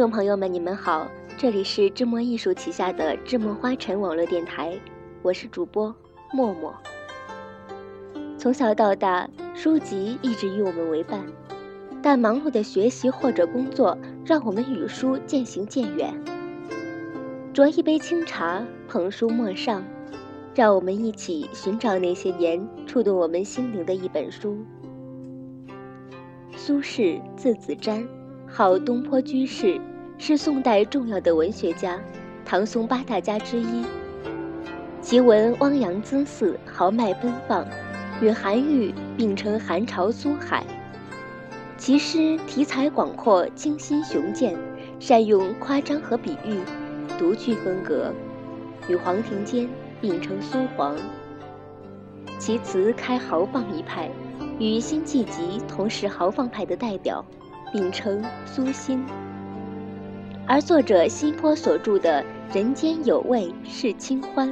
听众朋友们，你们好，这里是智墨艺术旗下的智墨花城网络电台，我是主播默默。从小到大，书籍一直与我们为伴，但忙碌的学习或者工作让我们与书渐行渐远。酌一杯清茶，捧书陌上，让我们一起寻找那些年触动我们心灵的一本书。苏轼，字子瞻。号东坡居士，是宋代重要的文学家，唐宋八大家之一。其文汪洋恣肆，豪迈奔放，与韩愈并称韩朝苏海。其诗题材广阔，清新雄健，善用夸张和比喻，独具风格，与黄庭坚并称苏黄。其词开豪放一派，与辛弃疾同是豪放派的代表。并称苏辛，而作者辛坡所著的《人间有味是清欢》，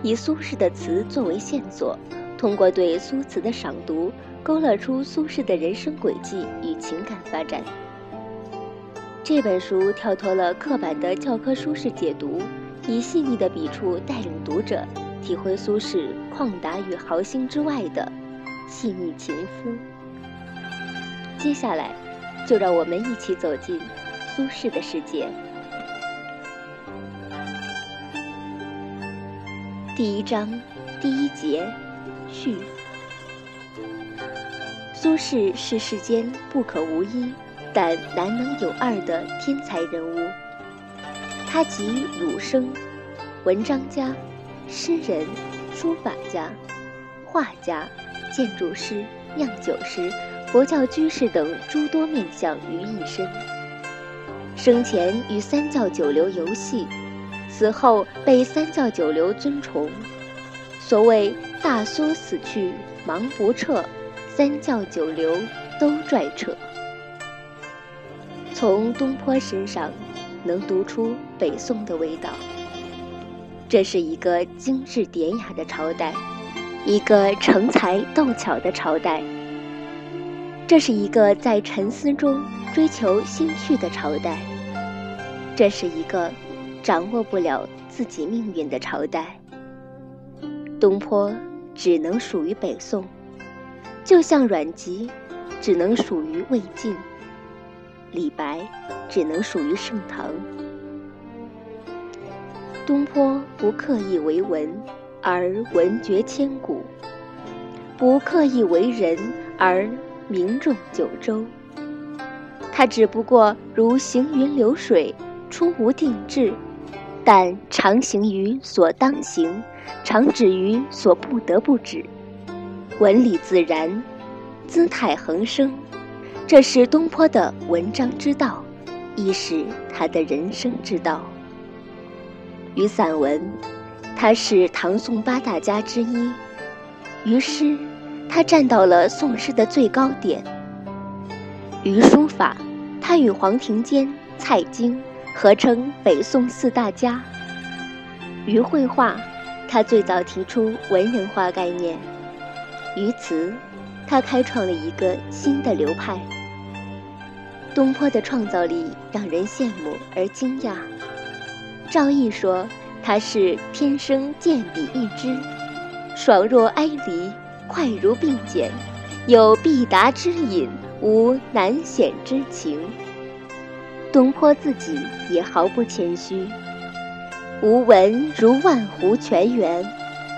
以苏轼的词作为线索，通过对苏词的赏读，勾勒出苏轼的人生轨迹与情感发展。这本书跳脱了刻板的教科书式解读，以细腻的笔触带领读者体会苏轼旷达与豪兴之外的细腻情思。接下来。就让我们一起走进苏轼的世界。第一章，第一节，序。苏轼是世间不可无一，但难能有二的天才人物。他集儒生、文章家、诗人、书法家、画家、建筑师、酿酒师。佛教居士等诸多面相于一身。生前与三教九流游戏，死后被三教九流尊崇。所谓“大苏死去忙不撤，三教九流都拽扯”。从东坡身上，能读出北宋的味道。这是一个精致典雅的朝代，一个成才斗巧的朝代。这是一个在沉思中追求兴趣的朝代，这是一个掌握不了自己命运的朝代。东坡只能属于北宋，就像阮籍只能属于魏晋，李白只能属于盛唐。东坡不刻意为文，而文绝千古；不刻意为人，而。名重九州，他只不过如行云流水，出无定志，但常行于所当行，常止于所不得不止。文理自然，姿态横生，这是东坡的文章之道，亦是他的人生之道。于散文，他是唐宋八大家之一；于诗。他站到了宋诗的最高点。于书法，他与黄庭坚、蔡京合称北宋四大家。于绘画，他最早提出文人画概念。于词，他开创了一个新的流派。东坡的创造力让人羡慕而惊讶。赵翼说他是天生健笔一支，爽若哀离。快如并简，有必达之隐，无难显之情。东坡自己也毫不谦虚：“吾闻如万湖泉源，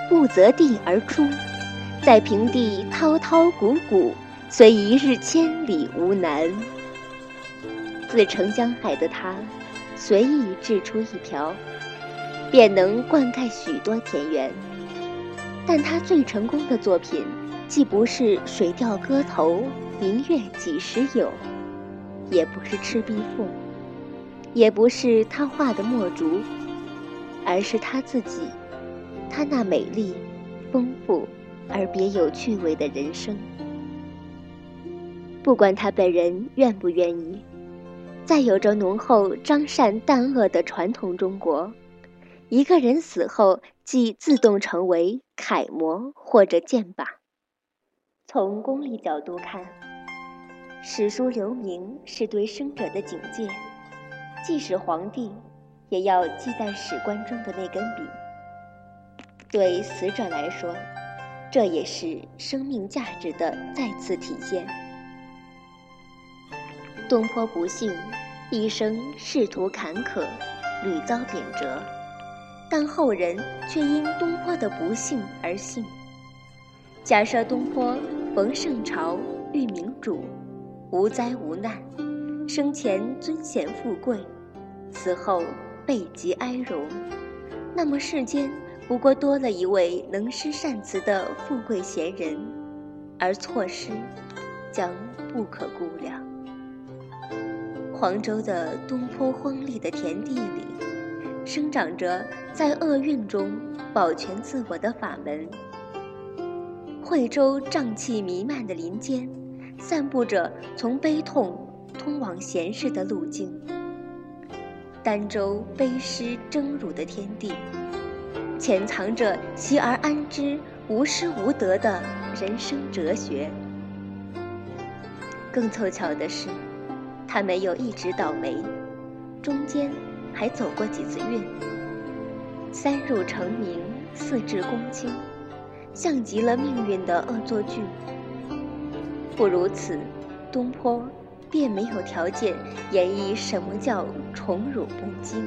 不择地而出，在平地滔滔古古，虽一日千里无难。”自成江海的他，随意掷出一瓢，便能灌溉许多田园。但他最成功的作品，既不是《水调歌头·明月几时有》，也不是《赤壁赋》，也不是他画的墨竹，而是他自己，他那美丽、丰富而别有趣味的人生。不管他本人愿不愿意，在有着浓厚张善淡恶的传统中国。一个人死后，即自动成为楷模或者剑靶。从功利角度看，史书留名是对生者的警戒，即使皇帝，也要忌惮史官中的那根笔。对死者来说，这也是生命价值的再次体现。东坡不幸，一生仕途坎坷，屡遭贬谪，但后人却因东坡的不幸而幸。假设东坡逢圣朝，遇明主，无灾无难，生前尊贤富贵，死后备极哀荣，那么世间不过多了一位能诗善词的富贵贤人，而错失将不可估量。黄州的东坡荒丽的田地里，生长着在厄运中保全自我的法门。惠州瘴气弥漫的林间，散布着从悲痛通往闲适的路径。儋州悲诗争辱的天地，潜藏着习而安之、无失无得的人生哲学。更凑巧的是，他没有一直倒霉，中间还走过几次运。三入成名，四至公卿。像极了命运的恶作剧。不如此，东坡便没有条件演绎什么叫宠辱不惊。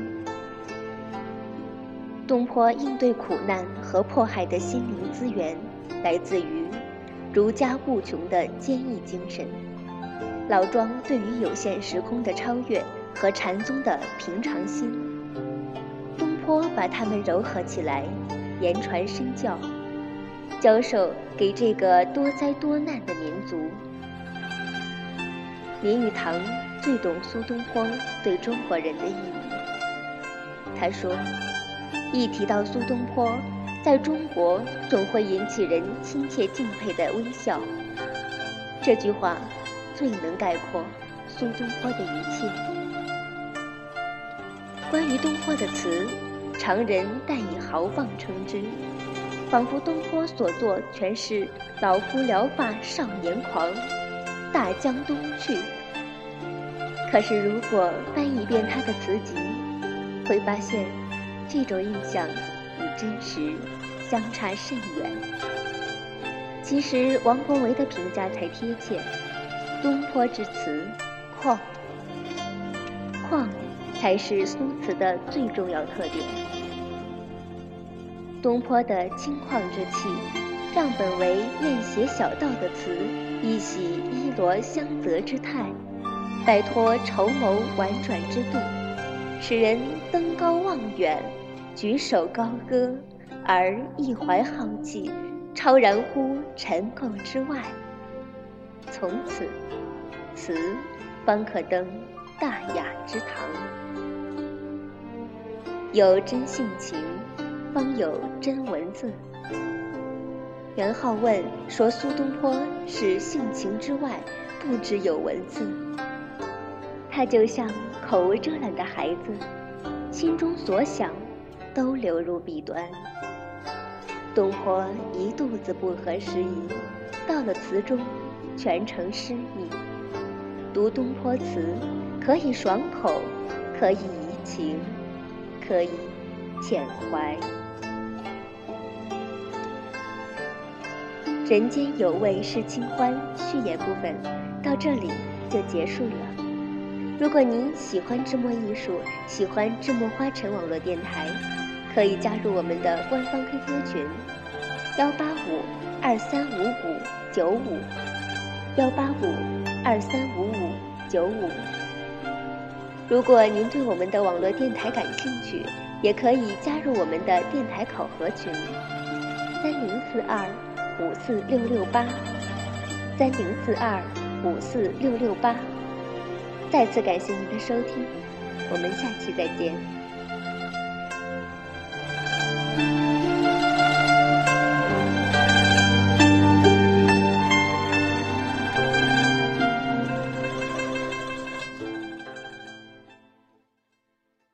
东坡应对苦难和迫害的心灵资源，来自于儒家不穷的坚毅精神，老庄对于有限时空的超越和禅宗的平常心。东坡把它们糅合起来，言传身教。教授给这个多灾多难的民族。林语堂最懂苏东坡对中国人的意义。他说：“一提到苏东坡，在中国总会引起人亲切敬佩的微笑。”这句话最能概括苏东坡的一切。关于东坡的词，常人但以豪放称之。仿佛东坡所作全是“老夫聊发少年狂，大江东去”。可是如果翻一遍他的词集，会发现这种印象与真实相差甚远。其实王国维的评价才贴切：“东坡之词，旷，才是苏词的最重要特点。”东坡的清旷之气，让本为艳写小道的词，一洗衣罗香泽之态，摆脱筹谋婉转之度，使人登高望远，举手高歌，而一怀浩气，超然乎尘垢之外。从此，词方可登大雅之堂，有真性情。方有真文字。元好问说：“苏东坡是性情之外，不只有文字。他就像口无遮拦的孩子，心中所想都流入笔端。东坡一肚子不合时宜，到了词中全成诗意。读东坡词，可以爽口，可以怡情，可以缅怀。”人间有味是清欢序言部分到这里就结束了。如果您喜欢智墨艺术，喜欢智墨花城网络电台，可以加入我们的官方 QQ 群：幺八五二三五五九五幺八五二三五五九五。如果您对我们的网络电台感兴趣，也可以加入我们的电台考核群：三零四二。五四六六八，三零四二五四六六八。再次感谢您的收听，我们下期再见。